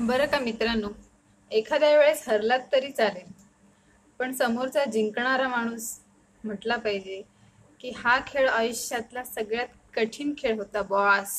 बरं का मित्रांनो? एखाद्या वेळेस हरलात तरी चालेल. पण समोरचा जिंकणारा माणूस म्हटला पाहिजे की हा खेळ आयुष्यातला सगळ्यात कठीण खेळ होता बॉस